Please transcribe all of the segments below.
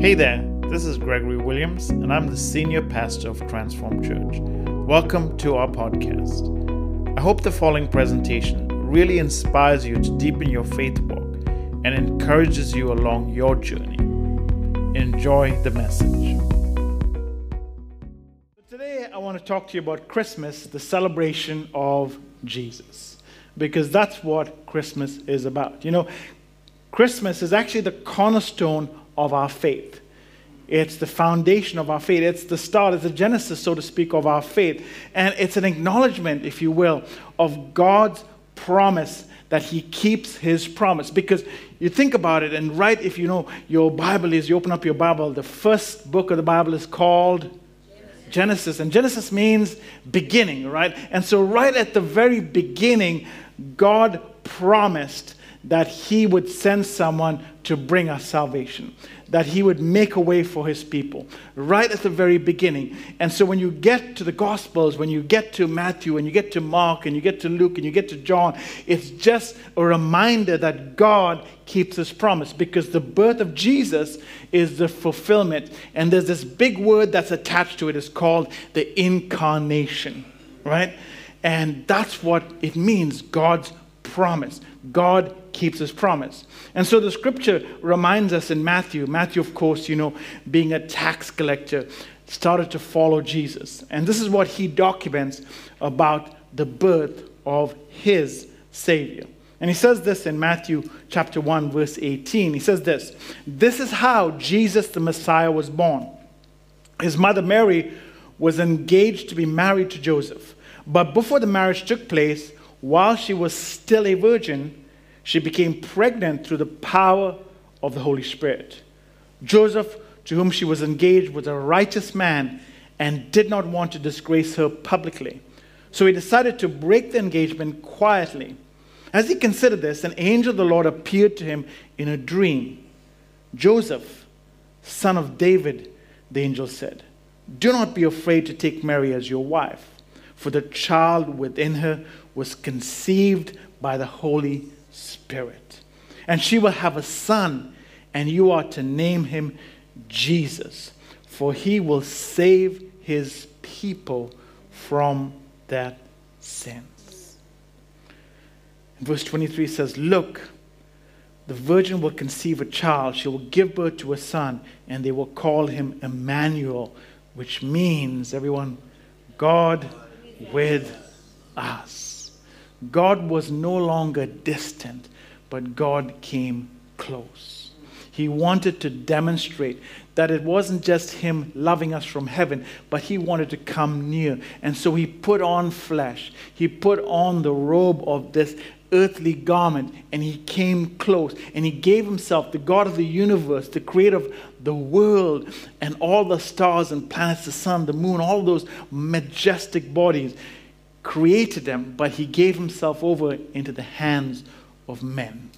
Hey there, this is Gregory Williams, and I'm the senior pastor of Transform Church. Welcome to our podcast. I hope the following presentation really inspires you to deepen your faith walk and encourages you along your journey. Enjoy the message. Today, I want to talk to you about Christmas, the celebration of Jesus, because that's what Christmas is about. You know, Christmas is actually the cornerstone of our faith. It's the foundation of our faith. It's the start, it's the genesis, so to speak, of our faith. And it's an acknowledgement, if you will, of God's promise that He keeps His promise. Because you think about it, and right, if you know your Bible is, you open up your Bible, the first book of the Bible is called Genesis. And Genesis means beginning, right? And so, right at the very beginning, God promised that He would send someone to bring us salvation, that He would make a way for His people, right at the very beginning. And so when you get to the Gospels, when you get to Matthew, and you get to Mark, and you get to Luke, and you get to John, it's just a reminder that God keeps His promise because the birth of Jesus is the fulfillment. And there's this big word that's attached to it, it's called the incarnation, right? And that's what it means God's promise. God keeps his promise. And so the scripture reminds us in Matthew, Matthew, of course, you know, being a tax collector, started to follow Jesus. And this is what he documents about the birth of his Savior. And he says this in Matthew chapter 1, verse 18. He says this This is how Jesus the Messiah was born. His mother Mary was engaged to be married to Joseph. But before the marriage took place, while she was still a virgin, she became pregnant through the power of the Holy Spirit. Joseph, to whom she was engaged, was a righteous man and did not want to disgrace her publicly. So he decided to break the engagement quietly. As he considered this, an angel of the Lord appeared to him in a dream. Joseph, son of David, the angel said, Do not be afraid to take Mary as your wife, for the child within her was conceived by the Holy Spirit. And she will have a son, and you are to name him Jesus, for he will save his people from their sins. Verse 23 says, Look, the virgin will conceive a child. She will give birth to a son, and they will call him Emmanuel, which means, everyone, God with us. God was no longer distant, but God came close. He wanted to demonstrate that it wasn't just Him loving us from heaven, but He wanted to come near. And so He put on flesh, He put on the robe of this earthly garment, and He came close. And He gave Himself, the God of the universe, the creator of the world, and all the stars and planets, the sun, the moon, all those majestic bodies created them, but he gave himself over into the hands of men.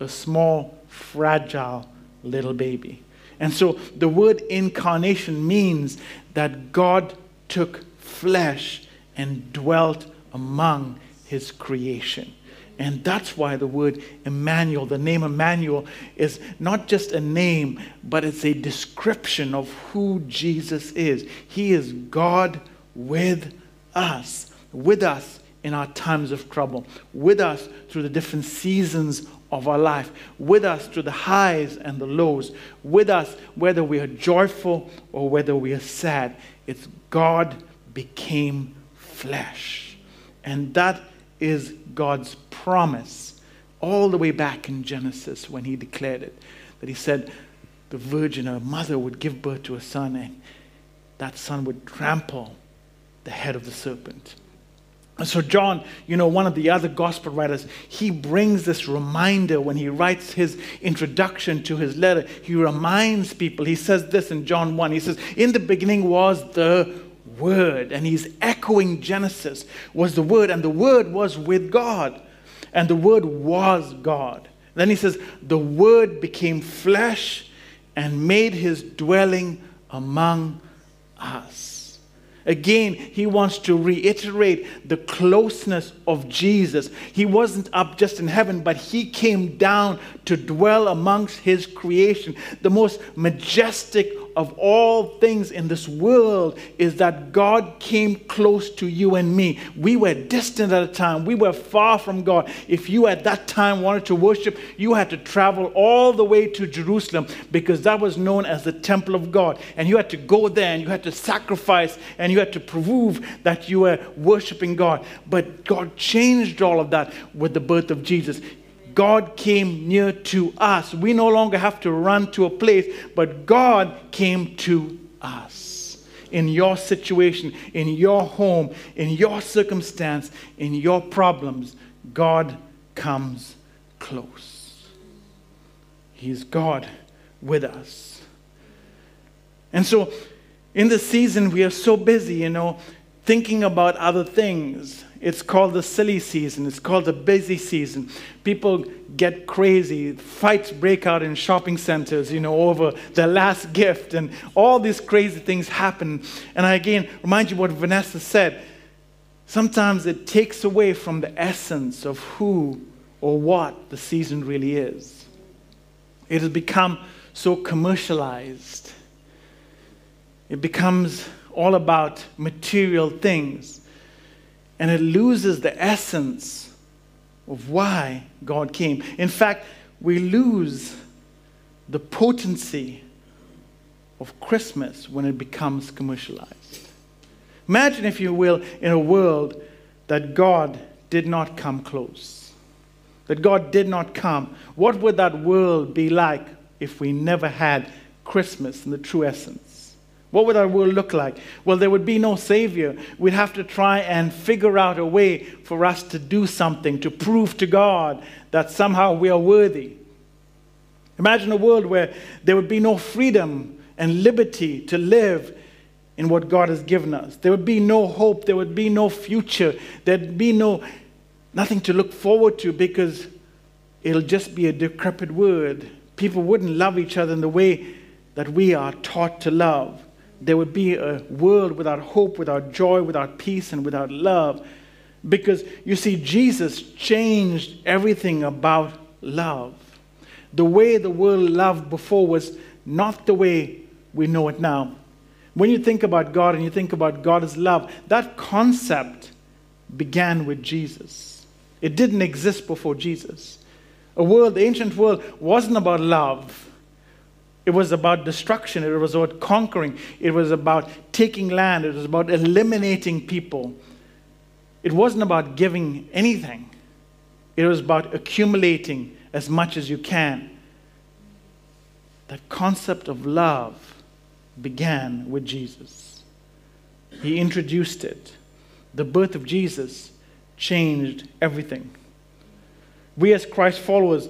A small, fragile little baby. And so the word incarnation means that God took flesh and dwelt among his creation. And that's why the word Emmanuel, the name Emmanuel, is not just a name, but it's a description of who Jesus is. He is God with us with us in our times of trouble, with us through the different seasons of our life, with us through the highs and the lows, with us whether we are joyful or whether we are sad. It's God became flesh. And that is God's promise all the way back in Genesis when he declared it. That he said the virgin, a mother, would give birth to a son, and that son would trample the head of the serpent. And so, John, you know, one of the other gospel writers, he brings this reminder when he writes his introduction to his letter. He reminds people, he says this in John 1. He says, In the beginning was the Word. And he's echoing Genesis, was the Word, and the Word was with God. And the Word was God. Then he says, The Word became flesh and made his dwelling among us. Again, he wants to reiterate the closeness of Jesus. He wasn't up just in heaven, but he came down to dwell amongst his creation. The most majestic of all things in this world is that God came close to you and me. We were distant at a time, we were far from God. If you at that time wanted to worship, you had to travel all the way to Jerusalem because that was known as the temple of God. And you had to go there and you had to sacrifice and you had to prove that you were worshiping God. But God changed all of that with the birth of Jesus. God came near to us. We no longer have to run to a place, but God came to us. In your situation, in your home, in your circumstance, in your problems, God comes close. He's God with us. And so, in the season, we are so busy, you know, thinking about other things it's called the silly season. It's called the busy season. People get crazy. Fights break out in shopping centers, you know, over the last gift. And all these crazy things happen. And I again remind you what Vanessa said. Sometimes it takes away from the essence of who or what the season really is. It has become so commercialized. It becomes all about material things and it loses the essence of why God came. In fact, we lose the potency of Christmas when it becomes commercialized. Imagine, if you will, in a world that God did not come close, that God did not come. What would that world be like if we never had Christmas in the true essence? What would our world look like? Well, there would be no Savior. We'd have to try and figure out a way for us to do something, to prove to God that somehow we are worthy. Imagine a world where there would be no freedom and liberty to live in what God has given us. There would be no hope. There would be no future. There'd be no nothing to look forward to because it'll just be a decrepit word. People wouldn't love each other in the way that we are taught to love there would be a world without hope, without joy, without peace, and without love. Because you see, Jesus changed everything about love. The way the world loved before was not the way we know it now. When you think about God and you think about God as love, that concept began with Jesus. It didn't exist before Jesus. A world, the ancient world, wasn't about love. It was about destruction. It was about conquering. It was about taking land. It was about eliminating people. It wasn't about giving anything, it was about accumulating as much as you can. That concept of love began with Jesus. He introduced it. The birth of Jesus changed everything. We, as Christ followers,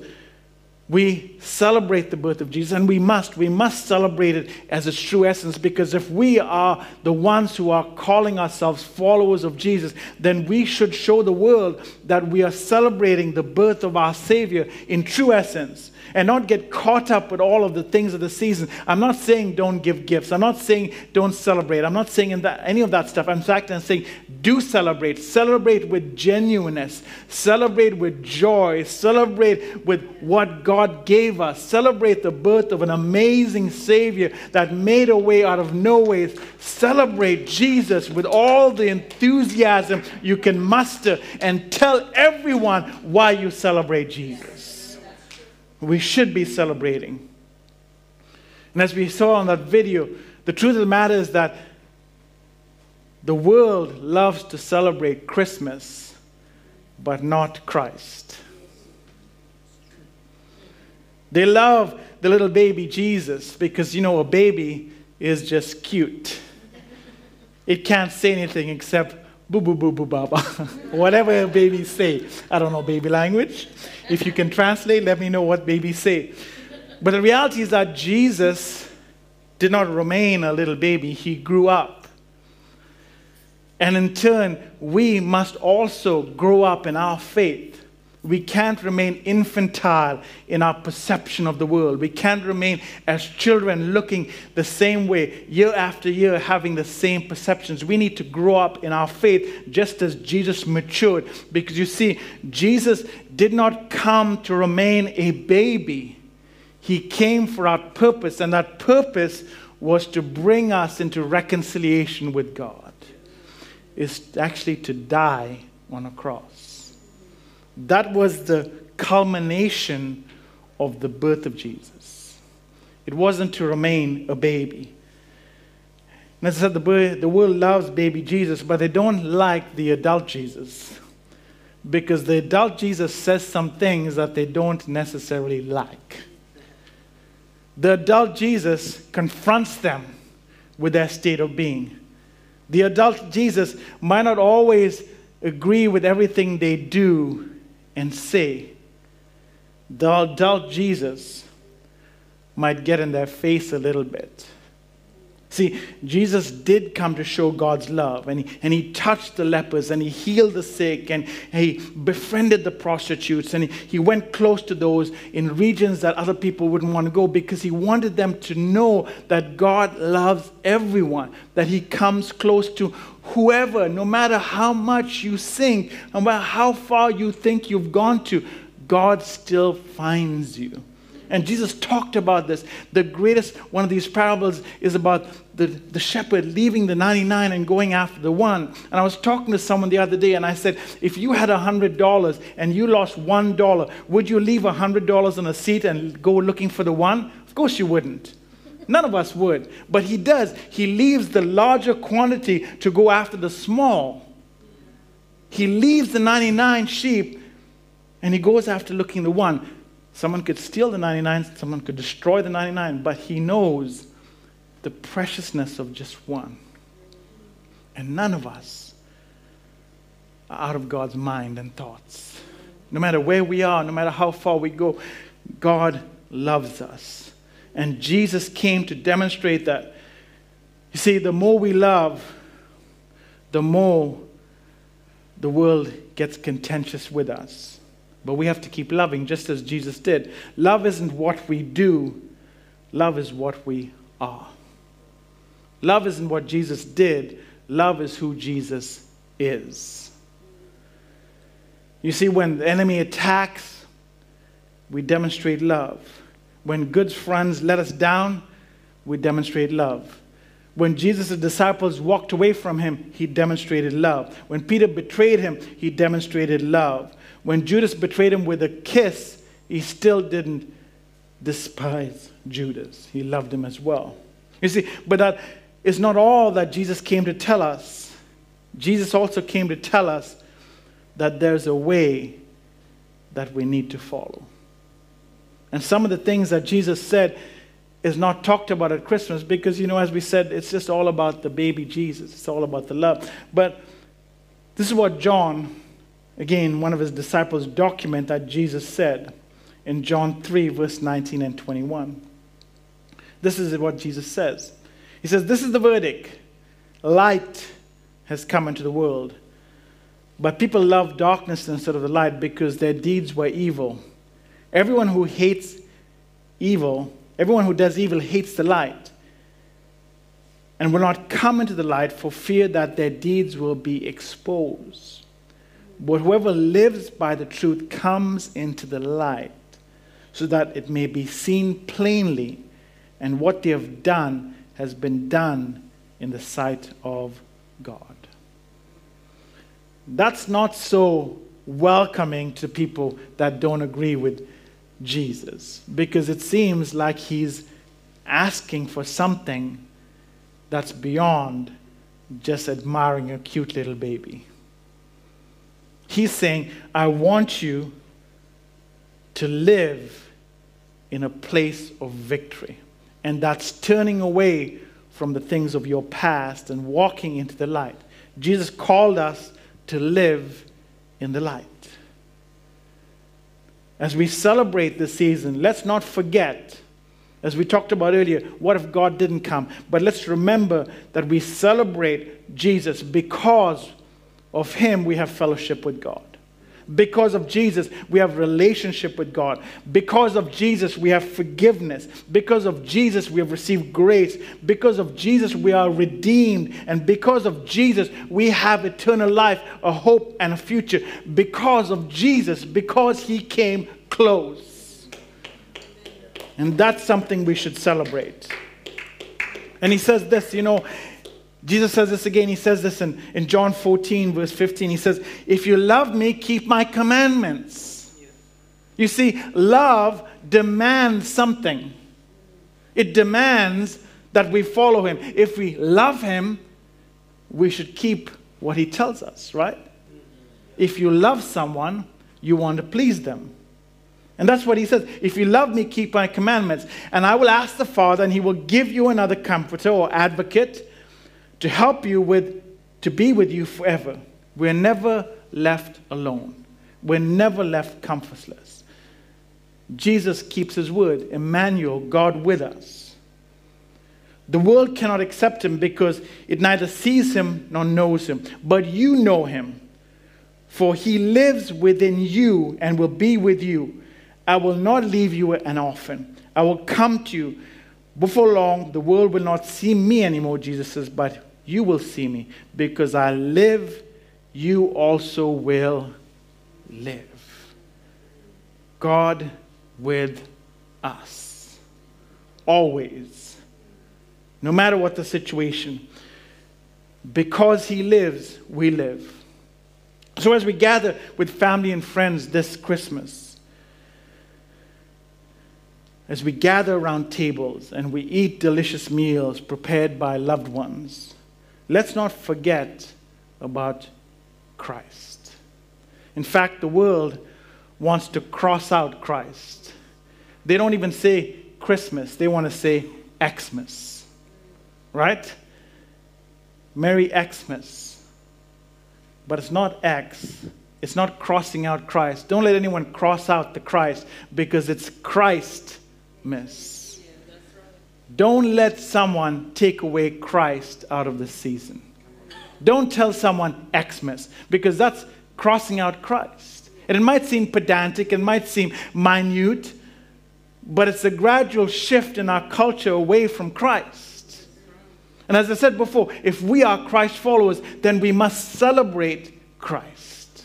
we celebrate the birth of Jesus, and we must. We must celebrate it as its true essence because if we are the ones who are calling ourselves followers of Jesus, then we should show the world that we are celebrating the birth of our Savior in true essence and not get caught up with all of the things of the season. I'm not saying don't give gifts. I'm not saying don't celebrate. I'm not saying that, any of that stuff. In fact, I'm saying do celebrate. Celebrate with genuineness. Celebrate with joy. Celebrate with what God gave us. Celebrate the birth of an amazing Savior that made a way out of no ways. Celebrate Jesus with all the enthusiasm you can muster and tell everyone why you celebrate Jesus we should be celebrating. And as we saw on that video, the truth of the matter is that the world loves to celebrate Christmas, but not Christ. They love the little baby Jesus because, you know, a baby is just cute. It can't say anything except boo boo boo boo baba. Whatever babies say. I don't know baby language. If you can translate, let me know what babies say. But the reality is that Jesus did not remain a little baby, he grew up. And in turn, we must also grow up in our faith We can't remain infantile in our perception of the world. We can't remain as children looking the same way year after year, having the same perceptions. We need to grow up in our faith just as Jesus matured. Because you see, Jesus did not come to remain a baby, He came for our purpose, and that purpose was to bring us into reconciliation with God, is actually to die on a cross. That was the culmination of the birth of Jesus. It wasn't to remain a baby. And as I said, the, the world loves baby Jesus, but they don't like the adult Jesus. Because the adult Jesus says some things that they don't necessarily like. The adult Jesus confronts them with their state of being. The adult Jesus might not always agree with everything they do and say. The adult Jesus might get in their face a little bit. See, Jesus did come to show God's love, and he, and he touched the lepers, and he healed the sick, and he befriended the prostitutes, and he, he went close to those in regions that other people wouldn't want to go because he wanted them to know that God loves everyone, that he comes close to whoever, no matter how much you sink, no matter how far you think you've gone to, God still finds you. And Jesus talked about this. The greatest one of these parables is about the, the shepherd leaving the 99 and going after the one. And I was talking to someone the other day and I said, if you had $100 and you lost $1, would you leave $100 on a seat and go looking for the one? Of course you wouldn't. None of us would. But he does. He leaves the larger quantity to go after the small. He leaves the 99 sheep and he goes after looking the one. Someone could steal the 99, someone could destroy the 99, but he knows the preciousness of just one. And none of us are out of God's mind and thoughts. No matter where we are, no matter how far we go, God loves us. And Jesus came to demonstrate that. You see, the more we love, the more the world gets contentious with us. But we have to keep loving just as Jesus did. Love isn't what we do, love is what we are. Love isn't what Jesus did, love is who Jesus is. You see, when the enemy attacks, we demonstrate love. When good friends let us down, we demonstrate love. When Jesus' disciples walked away from him, he demonstrated love. When Peter betrayed him, he demonstrated love. When Judas betrayed him with a kiss, he still didn't despise Judas. He loved him as well. You see, but that is not all that Jesus came to tell us. Jesus also came to tell us that there's a way that we need to follow. And some of the things that Jesus said is not talked about at Christmas because, you know, as we said, it's just all about the baby Jesus. It's all about the love. But this is what John Again, one of his disciples document that Jesus said in John 3, verse 19 and 21. This is what Jesus says. He says, This is the verdict. Light has come into the world. But people love darkness instead of the light because their deeds were evil. Everyone who hates evil, everyone who does evil hates the light and will not come into the light for fear that their deeds will be exposed. But whoever lives by the truth comes into the light so that it may be seen plainly and what they have done has been done in the sight of God. That's not so welcoming to people that don't agree with Jesus because it seems like he's asking for something that's beyond just admiring a cute little baby. He's saying, I want you to live in a place of victory. And that's turning away from the things of your past and walking into the light. Jesus called us to live in the light. As we celebrate this season, let's not forget, as we talked about earlier, what if God didn't come? But let's remember that we celebrate Jesus because of him we have fellowship with God. Because of Jesus, we have relationship with God. Because of Jesus, we have forgiveness. Because of Jesus, we have received grace. Because of Jesus, we are redeemed. And because of Jesus, we have eternal life, a hope, and a future. Because of Jesus, because he came close. And that's something we should celebrate. And he says this, you know, Jesus says this again. He says this in, in John 14, verse 15. He says, If you love me, keep my commandments. You see, love demands something. It demands that we follow him. If we love him, we should keep what he tells us, right? If you love someone, you want to please them. And that's what he says. If you love me, keep my commandments. And I will ask the Father, and he will give you another comforter or advocate to help you with, to be with you forever. We're never left alone. We're never left comfortless. Jesus keeps his word. Emmanuel, God with us. The world cannot accept him because it neither sees him nor knows him. But you know him, for he lives within you and will be with you. I will not leave you an orphan. I will come to you. Before long, the world will not see me anymore, Jesus says, but you will see me. Because I live, you also will live. God with us. Always. No matter what the situation. Because He lives, we live. So as we gather with family and friends this Christmas, as we gather around tables and we eat delicious meals prepared by loved ones, let's not forget about Christ. In fact, the world wants to cross out Christ. They don't even say Christmas, they want to say Xmas. Right? Merry Xmas. But it's not X. It's not crossing out Christ. Don't let anyone cross out the Christ because it's Christ miss. Don't let someone take away Christ out of the season. Don't tell someone Xmas because that's crossing out Christ. And it might seem pedantic, it might seem minute, but it's a gradual shift in our culture away from Christ. And as I said before, if we are Christ followers, then we must celebrate Christ.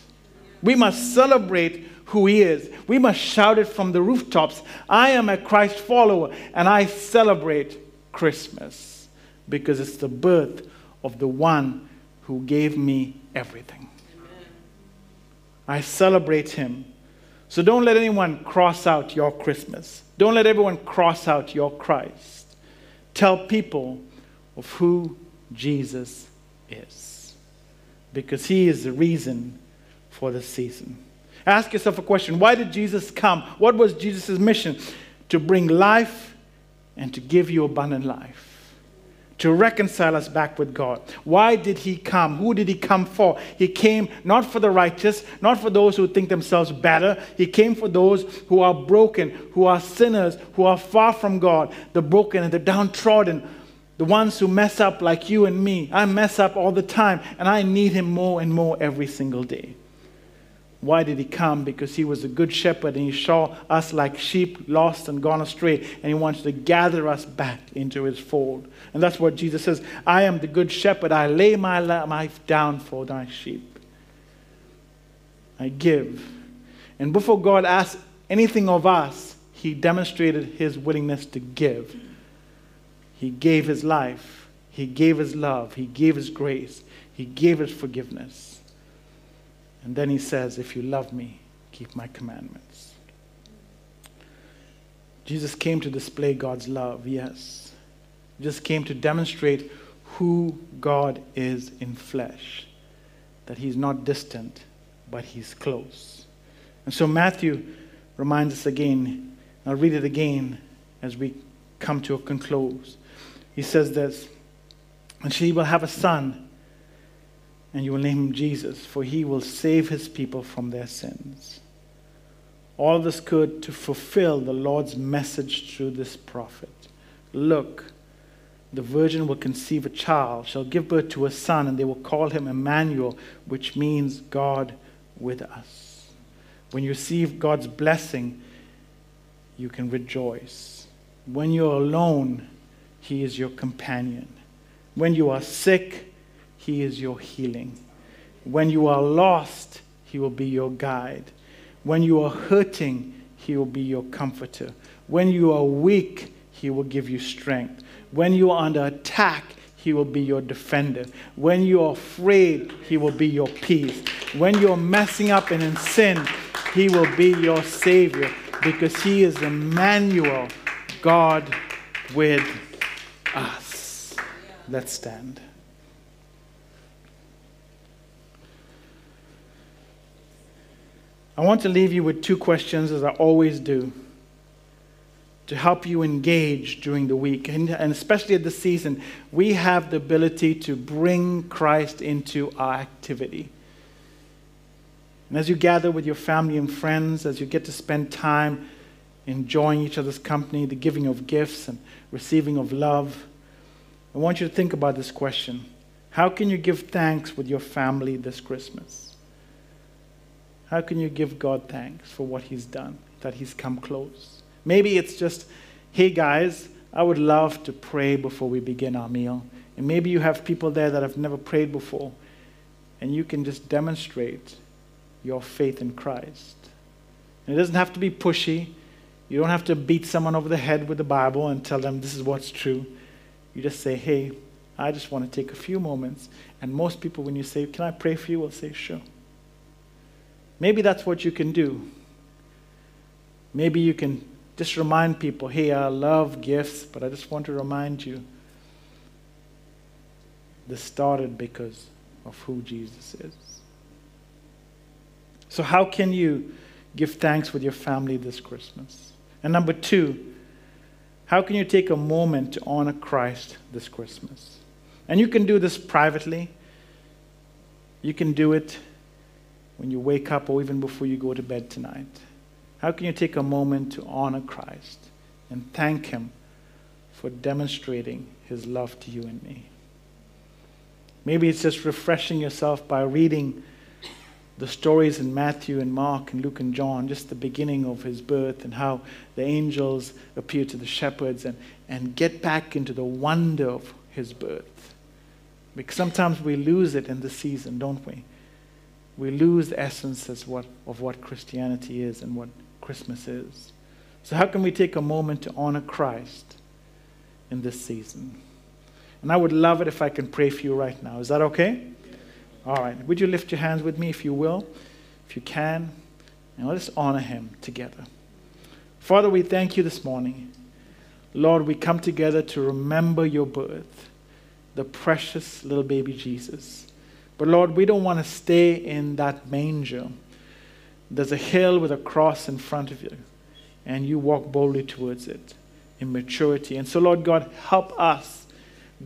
We must celebrate who he is. We must shout it from the rooftops I am a Christ follower and I celebrate Christmas because it's the birth of the one who gave me everything. Amen. I celebrate him. So don't let anyone cross out your Christmas. Don't let everyone cross out your Christ. Tell people of who Jesus is because he is the reason for the season. Ask yourself a question Why did Jesus come? What was Jesus' mission? To bring life and to give you abundant life. To reconcile us back with God. Why did he come? Who did he come for? He came not for the righteous, not for those who think themselves better. He came for those who are broken, who are sinners, who are far from God, the broken and the downtrodden, the ones who mess up like you and me. I mess up all the time, and I need him more and more every single day. Why did he come? Because he was a good shepherd and he saw us like sheep lost and gone astray, and he wants to gather us back into his fold. And that's what Jesus says I am the good shepherd. I lay my life down for thy sheep. I give. And before God asked anything of us, he demonstrated his willingness to give. He gave his life, he gave his love, he gave his grace, he gave his forgiveness. And then he says, If you love me, keep my commandments. Jesus came to display God's love, yes. Just came to demonstrate who God is in flesh. That he's not distant, but he's close. And so Matthew reminds us again. I'll read it again as we come to a conclusion. He says this, and she will have a son and you will name him Jesus, for he will save his people from their sins. All this good to fulfill the Lord's message through this prophet. Look, the virgin will conceive a child, shall give birth to a son, and they will call him Emmanuel, which means God with us. When you receive God's blessing, you can rejoice. When you're alone, He is your companion. When you are sick, He is your healing. When you are lost, He will be your guide. When you are hurting, He will be your comforter. When you are weak, He will give you strength. When you are under attack, He will be your defender. When you are afraid, He will be your peace. When you're messing up and in sin, He will be your Savior because He is Emmanuel, God with us. Let's stand. I want to leave you with two questions, as I always do, to help you engage during the week. And, and, especially at this season, we have the ability to bring Christ into our activity. And as you gather with your family and friends, as you get to spend time enjoying each other's company, the giving of gifts and receiving of love, I want you to think about this question How can you give thanks with your family this Christmas? How can you give God thanks for what He's done, that He's come close? Maybe it's just, hey guys, I would love to pray before we begin our meal. And maybe you have people there that have never prayed before, and you can just demonstrate your faith in Christ. And it doesn't have to be pushy. You don't have to beat someone over the head with the Bible and tell them this is what's true. You just say, hey, I just want to take a few moments. And most people, when you say, can I pray for you, will say, sure. Maybe that's what you can do. Maybe you can just remind people, hey, I love gifts, but I just want to remind you this started because of who Jesus is. So, how can you give thanks with your family this Christmas? And number two, how can you take a moment to honor Christ this Christmas? And you can do this privately. You can do it when you wake up or even before you go to bed tonight. How can you take a moment to honor Christ and thank Him for demonstrating His love to you and me? Maybe it's just refreshing yourself by reading the stories in Matthew and Mark and Luke and John, just the beginning of his birth and how the angels appear to the shepherds and, and get back into the wonder of his birth. Because sometimes we lose it in the season, don't we? We lose the essence as what, of what Christianity is and what Christmas is. So, how can we take a moment to honor Christ in this season? And I would love it if I can pray for you right now. Is that okay? All right. Would you lift your hands with me if you will, if you can? And let us honor him together. Father, we thank you this morning. Lord, we come together to remember your birth, the precious little baby Jesus. But Lord, we don't want to stay in that manger. There's a hill with a cross in front of you, and you walk boldly towards it in maturity. And so, Lord God, help us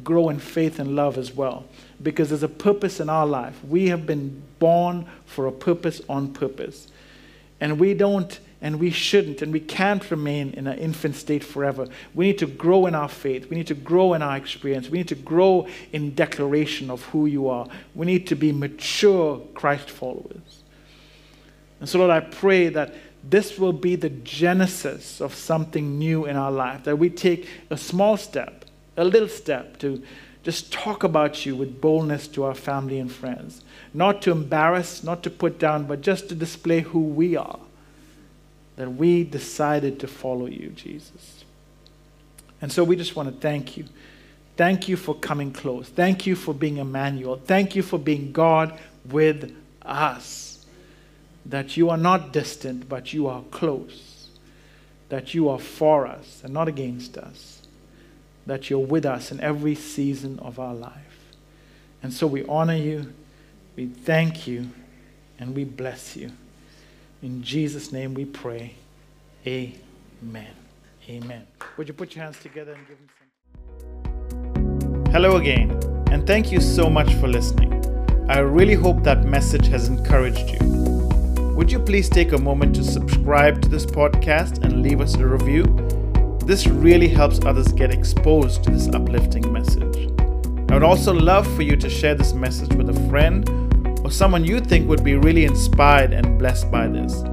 grow in faith and love as well because there's a purpose in our life. We have been born for a purpose on purpose. And we don't and we shouldn't and we can't remain in an infant state forever. We need to grow in our faith. We need to grow in our experience. We need to grow in declaration of who you are. We need to be mature Christ followers. And so, Lord, I pray that this will be the genesis of something new in our life, that we take a small step, a little step to just talk about you with boldness to our family and friends. Not to embarrass, not to put down, but just to display who we are. That we decided to follow you, Jesus. And so we just want to thank you. Thank you for coming close. Thank you for being Emmanuel. Thank you for being God with us. That you are not distant, but you are close. That you are for us and not against us that you're with us in every season of our life. And so we honor you, we thank you, and we bless you. In Jesus' name we pray. Amen. Amen. Would you put your hands together and give him some? Hello again, and thank you so much for listening. I really hope that message has encouraged you. Would you please take a moment to subscribe to this podcast and leave us a review? This really helps others get exposed to this uplifting message. I would also love for you to share this message with a friend or someone you think would be really inspired and blessed by this.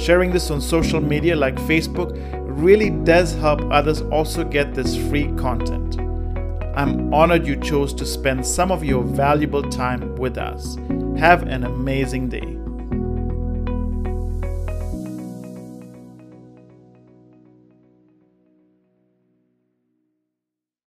Sharing this on social media like Facebook really does help others also get this free content. I'm honored you chose to spend some of your valuable time with us. Have an amazing day.